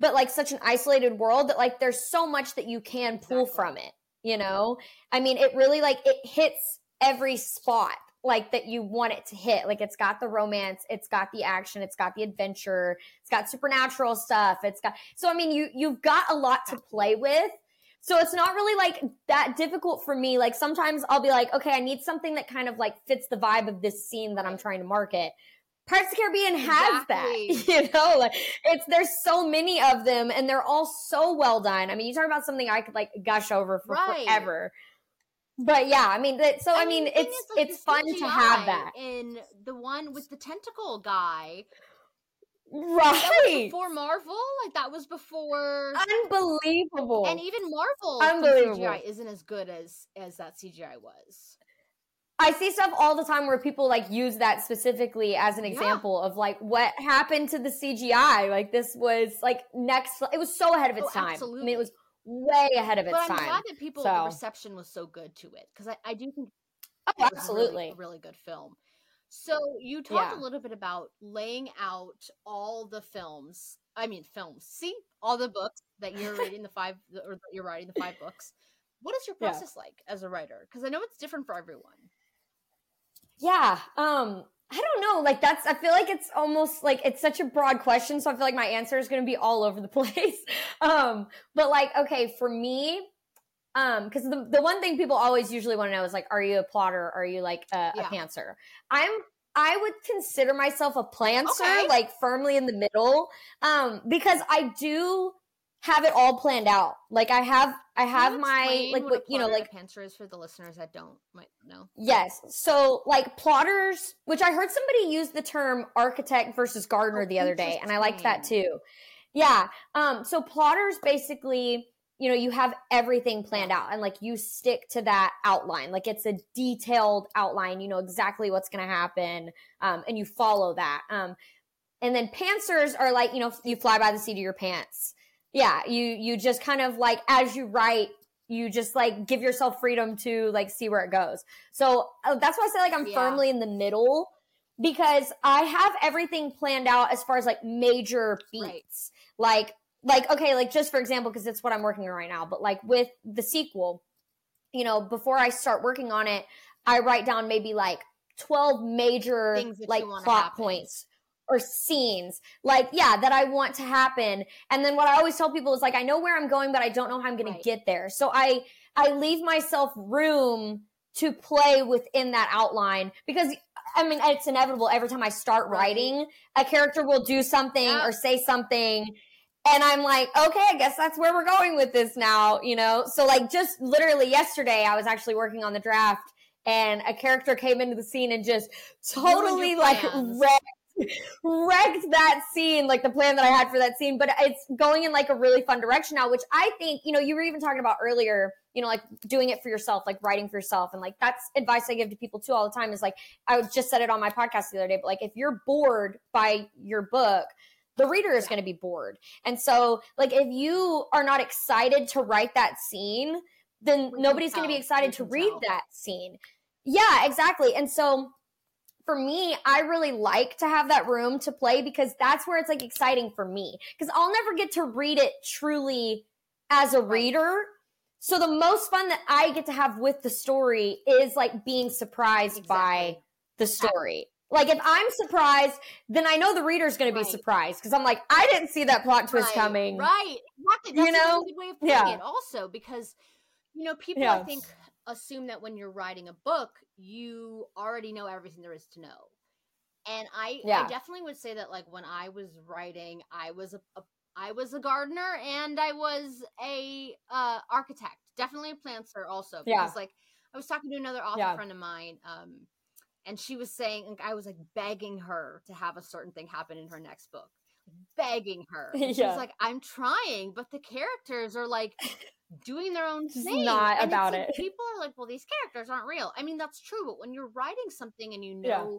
but like such an isolated world that like there's so much that you can pull Exactly. from it you know? I mean it really like it hits every spot like that you want it to hit. Like it's got the romance it's got the action it's got the adventure it's got supernatural stuff it's got so i mean you you've got a lot to play with so it's not really like that difficult for me like sometimes i'll be like okay i need something that kind of like fits the vibe of this scene that i'm trying to market Pirates of the Caribbean has Exactly. that, you know. Like it's there's so many of them, and they're all so well done. I mean, you talk about something I could like gush over for Right. forever. But yeah, I mean, that, so I, mean, it's is, like, it's fun to have that, In the one with the tentacle guy, right? before Marvel. Like that was before, Unbelievable. and even Marvel Unbelievable. CGI isn't as good as as that CGI was. I see stuff all the time where people like use that specifically as an Yeah. example of like what happened to the CGI. Like this was like next. It was so ahead of its Oh, time. I mean, absolutely. it was way ahead of its But I'm time. glad that people So- the reception was so good to it because I, I do think Oh, it was a really- absolutely. really good film. So you talked Yeah. a little bit about laying out all the films. I mean, films. See all the books that you're reading the five or that you're writing the five books. What is your Yeah. process like as a writer? Because I know it's different for everyone. Yeah. Um, I don't know. Like that's I feel like it's almost like it's such a broad question, so I feel like my answer is gonna be all over the place. Um, but like, okay, for me, um, because the, the one thing people always usually want to know is like, are you a plotter? Are you like a, Yeah. a pantser? I'm I would consider myself a planter, Okay. like firmly in the middle. Um, because I do have it all planned out. Like I have I have my like what, you know, like pantser is for the listeners that don't might know. Yes. So, like plotters, which I heard somebody use the term architect versus gardener Oh, the other day, and I liked that too. Yeah. Um. So plotters basically, you know, you have everything planned out and like you stick to that outline. Like it's a detailed outline. You know exactly what's going to happen. Um, and you follow that. Um, and then pantsers are like, you know, you fly by the seat of your pants. Yeah. You, you just kind of like, as you write, you just like give yourself freedom to like see where it goes. So uh, that's why I say like I'm yeah. firmly in the middle because I have everything planned out as far as like major beats. Right. Like like okay like just for example because it's what i'm working on right now but like with the sequel you know before i start working on it i write down maybe like 12 major like plot points or scenes like yeah that i want to happen. And then what i always tell people is like i know where i'm going but i don't know how i'm going right. to get there. So i i leave myself room to play within that outline because I mean, it's inevitable. Every time I start writing, a character will do something or say something, and I'm like, okay, I guess that's where we're going with this now, you know? So, like, just literally yesterday, I was actually working on the draft, and a character came into the scene and just totally, like, wrecked, wrecked that scene, like the plan that I had for that scene. But it's going in, like, a really fun direction now, which I think, you know, you were even talking about earlier, you know, like doing it for yourself, like writing for yourself. And, like, that's advice I give to people too all the time is like, I just said it on my podcast the other day, but, like, if you're bored by your book, the reader is going to be bored. And so, like, if you are not excited to write that scene, then we nobody's going to be excited to read tell. that scene. Yeah, exactly. And so, for me, I really like to have that room to play because that's where it's like exciting for me. Because I'll never get to read it truly as a reader. So the most fun that I get to have with the story is like being surprised exactly. by the story. Like if I'm surprised, then I know the reader's going to be surprised because I'm like, I didn't see that plot twist right, coming. Right. Exactly. That's you know? a good way of putting yeah. it. Also, because you know, people. I think assume that when you're writing a book, you already know everything there is to know. And I, yeah. I definitely would say that like when I was writing, I was a, a I was a gardener and I was a uh, architect. Definitely a planter also. Because yeah. like I was talking to another author yeah. friend of mine. Um, and she was saying like, i was like begging her to have a certain thing happen in her next book begging her. Yeah. she was like i'm trying but the characters are like doing their own thing. not and about like, it. people are like well these characters aren't real. I mean that's true but when you're writing something and you know yeah.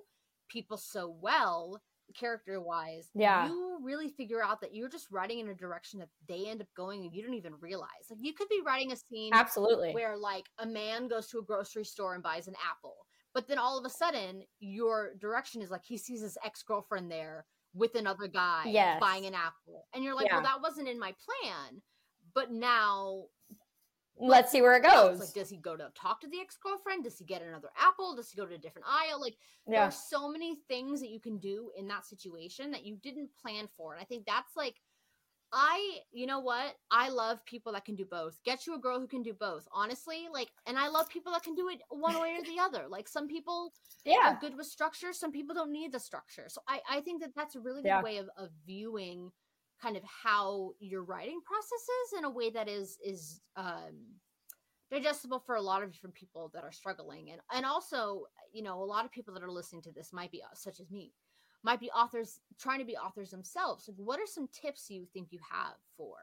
people so well character wise yeah. you really figure out that you're just writing in a direction that they end up going and you don't even realize. Like you could be writing a scene absolutely. where like a man goes to a grocery store and buys an apple but then all of a sudden, your direction is like he sees his ex girlfriend there with another guy yes. buying an apple. And you're like, yeah. well, that wasn't in my plan. But now let's see where it goes. Like, does he go to talk to the ex girlfriend? Does he get another apple? Does he go to a different aisle? Like, yeah. there are so many things that you can do in that situation that you didn't plan for. And I think that's like I, you know what? I love people that can do both. Get you a girl who can do both. Honestly, like, and I love people that can do it one way or the other. Like, some people yeah. are good with structure. Some people don't need the structure. So I, I think that that's a really good yeah. way of, of viewing kind of how your writing process is in a way that is, is, um, digestible for a lot of different people that are struggling. And, and also, you know, a lot of people that are listening to this might be uh, such as me might be authors trying to be authors themselves. Like, what are some tips you think you have for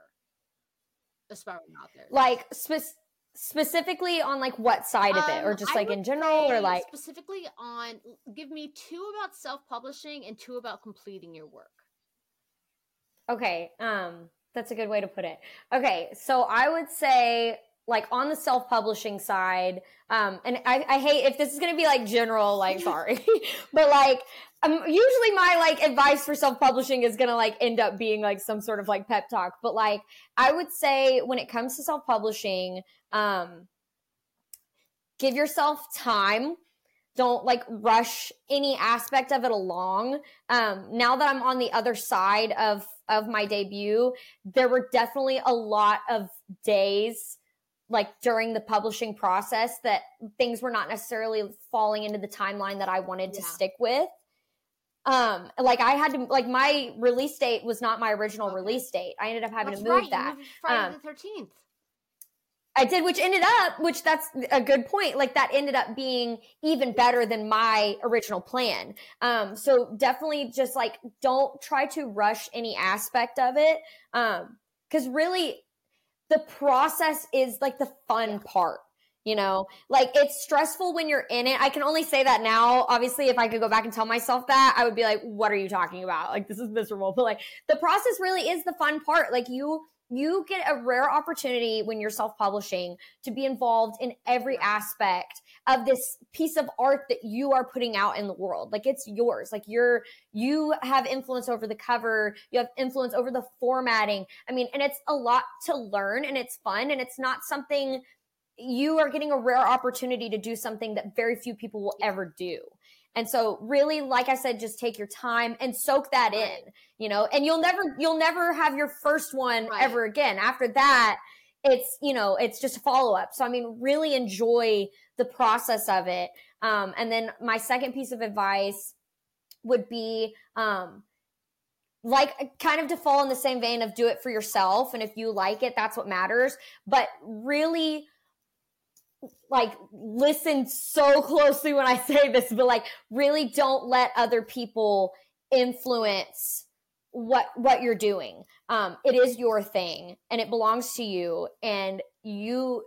aspiring authors? Like spe- specifically on like what side um, of it, or um, just like in general, or like specifically on. Give me two about self publishing and two about completing your work. Okay, um, that's a good way to put it. Okay, so I would say like on the self-publishing side um and I, I hate if this is gonna be like general like sorry but like um, usually my like advice for self-publishing is gonna like end up being like some sort of like pep talk but like i would say when it comes to self-publishing um give yourself time. Don't like rush any aspect of it along. Um now that i'm on the other side of of my debut there were definitely a lot of days like during the publishing process that things were not necessarily falling into the timeline that I wanted yeah. to stick with um like i had to like my release date was not my original okay. release date i ended up having that's to move right. that friday um, the 13th i did which ended up which that's a good point like that ended up being even better than my original plan um so definitely just like don't try to rush any aspect of it um because really the process is like the fun part you know? Like it's stressful when you're in it. I can only say that now. Obviously if i could go back and tell myself that i would be like what are you talking about? Like this is miserable. But like the process really is the fun part. Like you you get a rare opportunity when you're self-publishing to be involved in every aspect of this piece of art that you are putting out in the world like it's yours like you're you have influence over the cover you have influence over the formatting i mean and it's a lot to learn and it's fun and it's not something you are getting a rare opportunity to do something that very few people will ever do. And so really, like I said, just take your time and soak that in, you know, and you'll never, you'll never have your first one right. ever again. After that, it's, you know, it's just a follow up. So, I mean, really enjoy the process of it. Um, and then my second piece of advice would be, um, like kind of to fall in the same vein of do it for yourself. And if you like it, that's what matters. But really, like listen so closely when I say this, but like really don't let other people influence what what you're doing. Um, it is your thing and it belongs to you, and you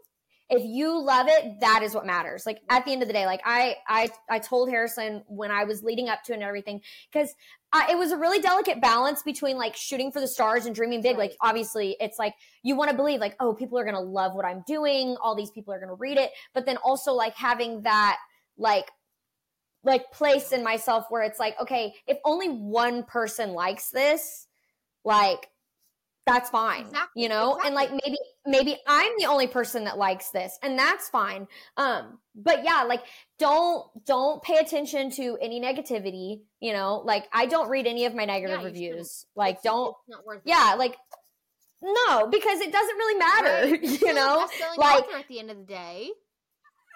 if you love it, that is what matters. Like at the end of the day, like I I I told Harrison when I was leading up to it and everything because it was a really delicate balance between like shooting for the stars and dreaming big. Right. Like obviously, it's like you want to believe like oh people are gonna love what I'm doing, all these people are gonna read it, but then also like having that like like place in myself where it's like okay if only one person likes this like that's fine exactly. you know? Exactly. and like maybe maybe i'm the only person that likes this and that's fine. Um but yeah like don't don't pay attention to any negativity you know? Like i don't read any of my negative yeah, reviews. Like it's, don't it's yeah like no because it doesn't really matter right. you know? like at the end of the day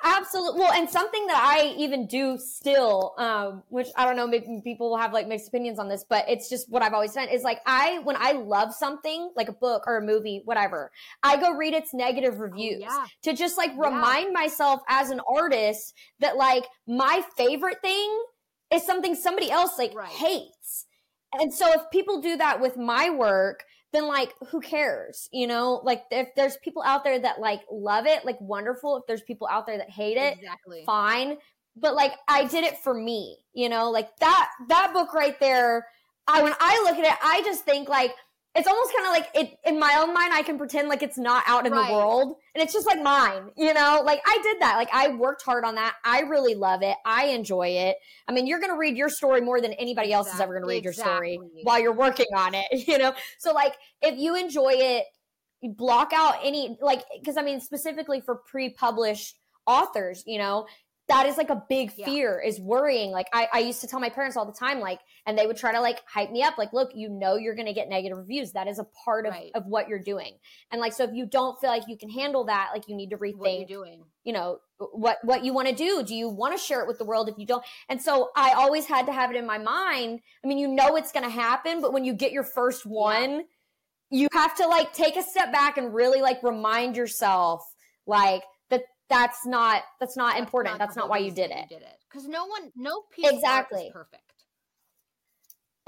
Absolutely. Well, and something that I even do still, um, which I don't know, maybe people will have like mixed opinions on this, but it's just what I've always done is like I, when I love something like a book or a movie, whatever, I go read its negative oh, reviews oh, yeah. to just like remind yeah. myself as an artist that like my favorite thing is something somebody else like right. hates. And so if people do that with my work, then like who cares you know? Like if there's people out there that like love it like wonderful if there's people out there that hate it exactly. fine. But like i did it for me you know? Like that that book right there i when i look at it i just think like it's almost kind of like it in my own mind i can pretend like it's not out in right. the world and it's just like mine you know like i did that like i worked hard on that i really love it i enjoy it i mean you're gonna read your story more than anybody else exactly. is ever gonna read exactly. your story while you're working on it you know so like if you enjoy it block out any like because i mean specifically for pre-published authors you know that is like a big fear yeah. is worrying. Like I, I used to tell my parents all the time, like, and they would try to like hype me up, like, look, you know, you're going to get negative reviews. That is a part of, right. of what you're doing. And like, so if you don't feel like you can handle that, like you need to rethink what you're doing, you know, what, what you want to do. Do you want to share it with the world if you don't? And so I always had to have it in my mind. I mean, you know, it's going to happen, but when you get your first one, yeah. you have to like take a step back and really like remind yourself, like, that's not that's not that's important. Not that's not why you did it. did it because no one, no piece exactly perfect.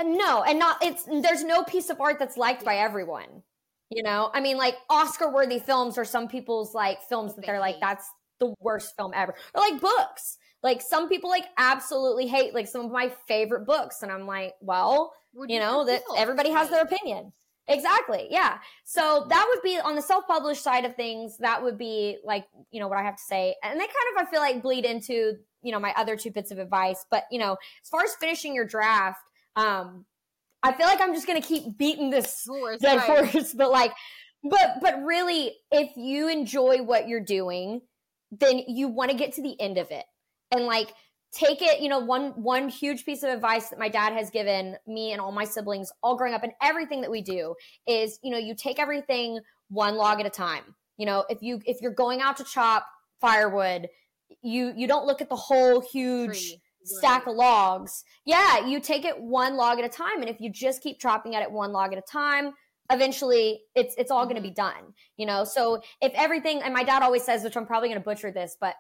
No, and not it's there's no piece of art that's liked yeah. by everyone. You know, I mean, like Oscar worthy films or some people's like films that they are like that's the worst film ever, or like books. Like some people like absolutely hate like some of my favorite books, and I'm like, well, you know that everybody has their opinion. Exactly. Yeah. So that would be on the self-published side of things. That would be like, you know, what I have to say. And they kind of, I feel like bleed into, you know, my other two bits of advice. But, you know, as far as finishing your draft, um, I feel like I'm just going to keep beating this horse, dead right. horse, but like, but, but really, if you enjoy what you're doing, then you want to get to the end of it. And like, take it you know one one huge piece of advice that my dad has given me and all my siblings all growing up and everything that we do is you know you take everything one log at a time you know if you if you're going out to chop firewood you you don't look at the whole huge Tree. stack right. of logs yeah you take it one log at a time and if you just keep chopping at it one log at a time eventually it's it's all mm-hmm. going to be done you know so if everything and my dad always says which i'm probably going to butcher this but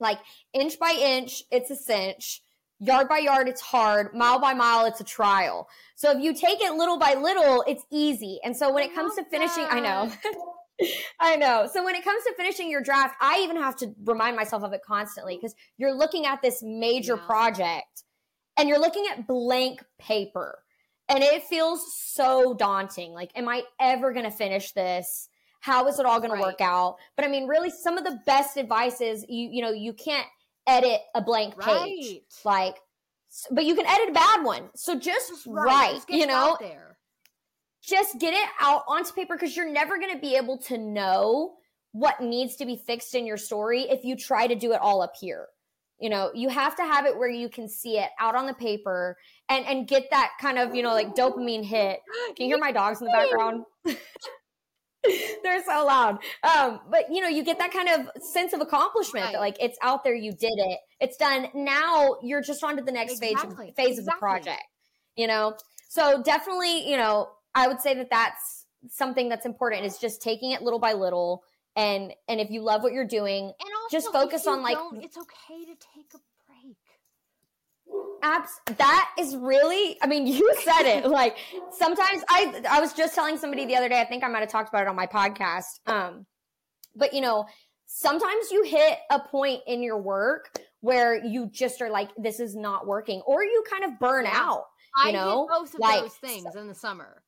like inch by inch, it's a cinch. Yard by yard, it's hard. Mile by mile, it's a trial. So if you take it little by little, it's easy. And so when it comes to finishing, that. I know. I know. So when it comes to finishing your draft, I even have to remind myself of it constantly because you're looking at this major Yeah. project and you're looking at blank paper and it feels so daunting. Like, am I ever going to finish this? How is it all going Right. to work out? But I mean, really, some of the best advice is you, you know, you can't edit a blank page. Right. Like, but you can edit a bad one. So just, Just write, you know, out there. just get it out onto paper because you're never going to be able to know what needs to be fixed in your story if you try to do it all up here you know you have to have it where you can see it out on the paper and and get that kind of you know like dopamine hit can you hear my dogs in the background they're so loud um but you know you get that kind of sense of accomplishment that Right. like it's out there you did it it's done now you're just on to the next Exactly. phase phase of the project you know so definitely you know i would say that that's something that's important is just taking it little by little and and if you love what you're doing And also, Just focus on, like- it's okay to take a. Abs- that is really i mean you said it like sometimes i i was just telling somebody the other day i think i might have talked about it on my podcast um but you know sometimes you hit a point in your work where you just are like this is not working or you kind of burn Yeah. out I know, both of like, those things in the summer.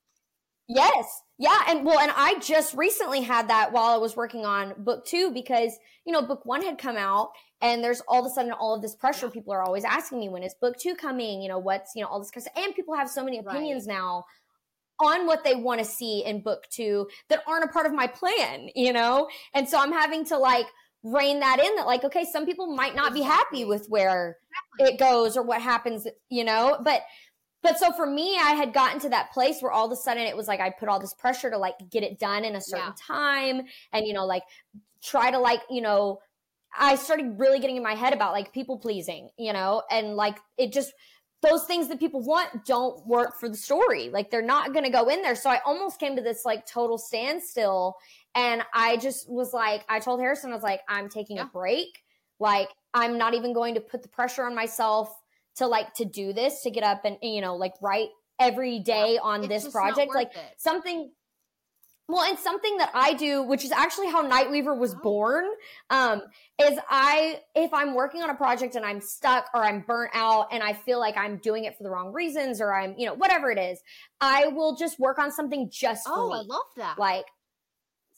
Yes. Yeah. And well, and I just recently had that while I was working on book two because, you know, book one had come out and there's all of a sudden all of this pressure. Yeah. People are always asking me, when is book two coming? You know, what's, you know, all this kind of and people have so many Right. opinions now on what they want to see in book two that aren't a part of my plan, you know? And so I'm having to like rein that in that like, okay, some people might not be happy with where Exactly. it goes or what happens, you know? But but so for me, I had gotten to that place where all of a sudden it was like I put all this pressure to like get it done in a certain Yeah. time and you know like try to like, you know, I started really getting in my head about like people pleasing, you know, and like it just those things that people want don't work for the story. Like they're not going to go in there. So I almost came to this like total standstill and I just was like I told Harrison I was like I'm taking a break. Like I'm not even going to put the pressure on myself to like to do this to get up and you know like write every day on this project like it. something well and something that i do which is actually how nightweaver was Oh. born um is i if i'm working on a project and i'm stuck or i'm burnt out and i feel like i'm doing it for the wrong reasons or i'm you know whatever it is i will just work on something just for Oh, me I love that. like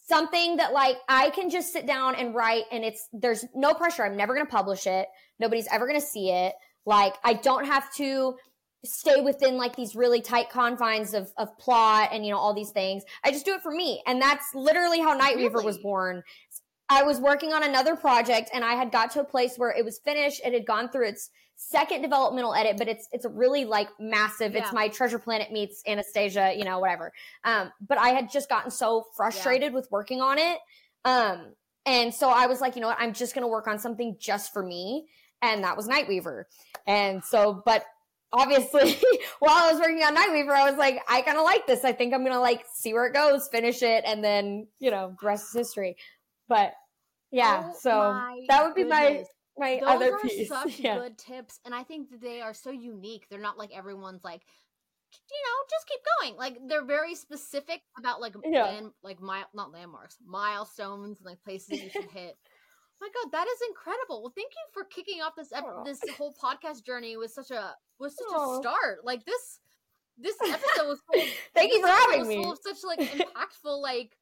something that like I can just sit down and write and it's there's no pressure. I'm never going to publish it. Nobody's ever going to see it. Like I don't have to stay within like these really tight confines of of plot and you know all these things. I just do it for me. And that's literally how Nightweaver was born. I was working on another project and I had got to a place where it was finished. It had gone through its second developmental edit, but it's it's a really like massive. Yeah. It's my Treasure Planet meets Anastasia, you know, whatever. Um, but I had just gotten so frustrated with working on it. Um, and so I was like, you know what, I'm just gonna work on something just for me. And that was Nightweaver. And so, but obviously while I was working on Nightweaver, I was like, I kinda like this. I think I'm gonna like see where it goes, finish it, and then, you know, the rest is history. But yeah, Oh so that would be my goodness. my Those other are piece. such yeah. good tips, and I think that they are so unique. They're not like everyone's like, you know, just keep going. Like they're very specific about like Yeah. land, like mile, not landmarks, milestones, and like places you should hit. My God, that is incredible. Well, thank you for kicking off this ep- this whole podcast journey with such a with such Aw. a start. Like this this episode was full of, Thank you for having me. full of such like impactful like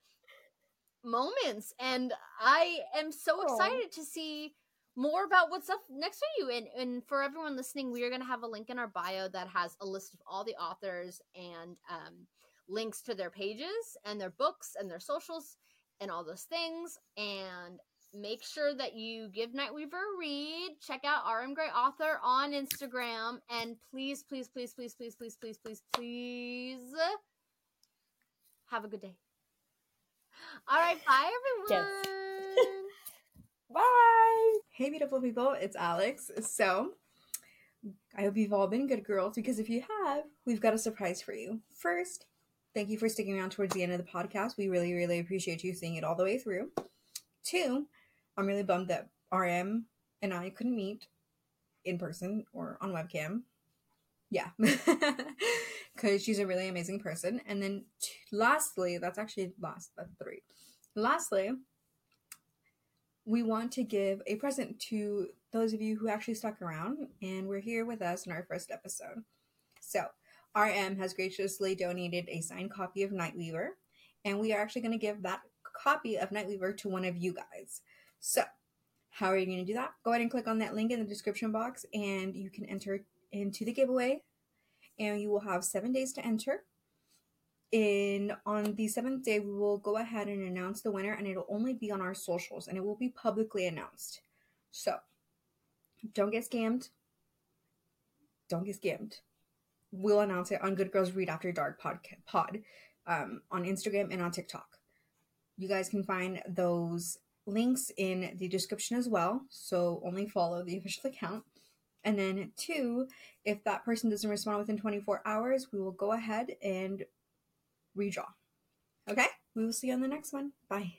moments, and I am so Aw. excited to see more about what's up next for you. And and for everyone listening, we are going to have a link in our bio that has a list of all the authors and um, links to their pages and their books and their socials and all those things. And make sure that you give Nightweaver a read. Check out RM Gray Author on Instagram. And please, please, please, please, please, please, please, please, please have a good day. All right, bye Yes. everyone. Bye. Hey, beautiful people, it's Alex. So, I hope you've all been good girls because if you have, we've got a surprise for you. First, thank you for sticking around towards the end of the podcast. We really, really appreciate you seeing it all the way through. Two, I'm really bummed that RM and I couldn't meet in person or on webcam. Yeah, because she's a really amazing person. And then, t- lastly, that's actually last, that's three. lastly, we want to give a present to those of you who actually stuck around and were here with us in our first episode. So, RM has graciously donated a signed copy of Nightweaver, and we are actually going to give that copy of Nightweaver to one of you guys. So, how are you going to do that? Go ahead and click on that link in the description box, and you can enter into the giveaway. And you will have seven days to enter. In on the seventh day, we will go ahead and announce the winner, and it'll only be on our socials, and it will be publicly announced. So, don't get scammed. Don't get scammed. We'll announce it on Good Girls Read After Dark pod, pod um, on Instagram and on TikTok. You guys can find those links in the description as well. So only follow the official account. And then, two, if that person doesn't respond within 24 hours, we will go ahead and redraw. Okay? We will see you on the next one. Bye.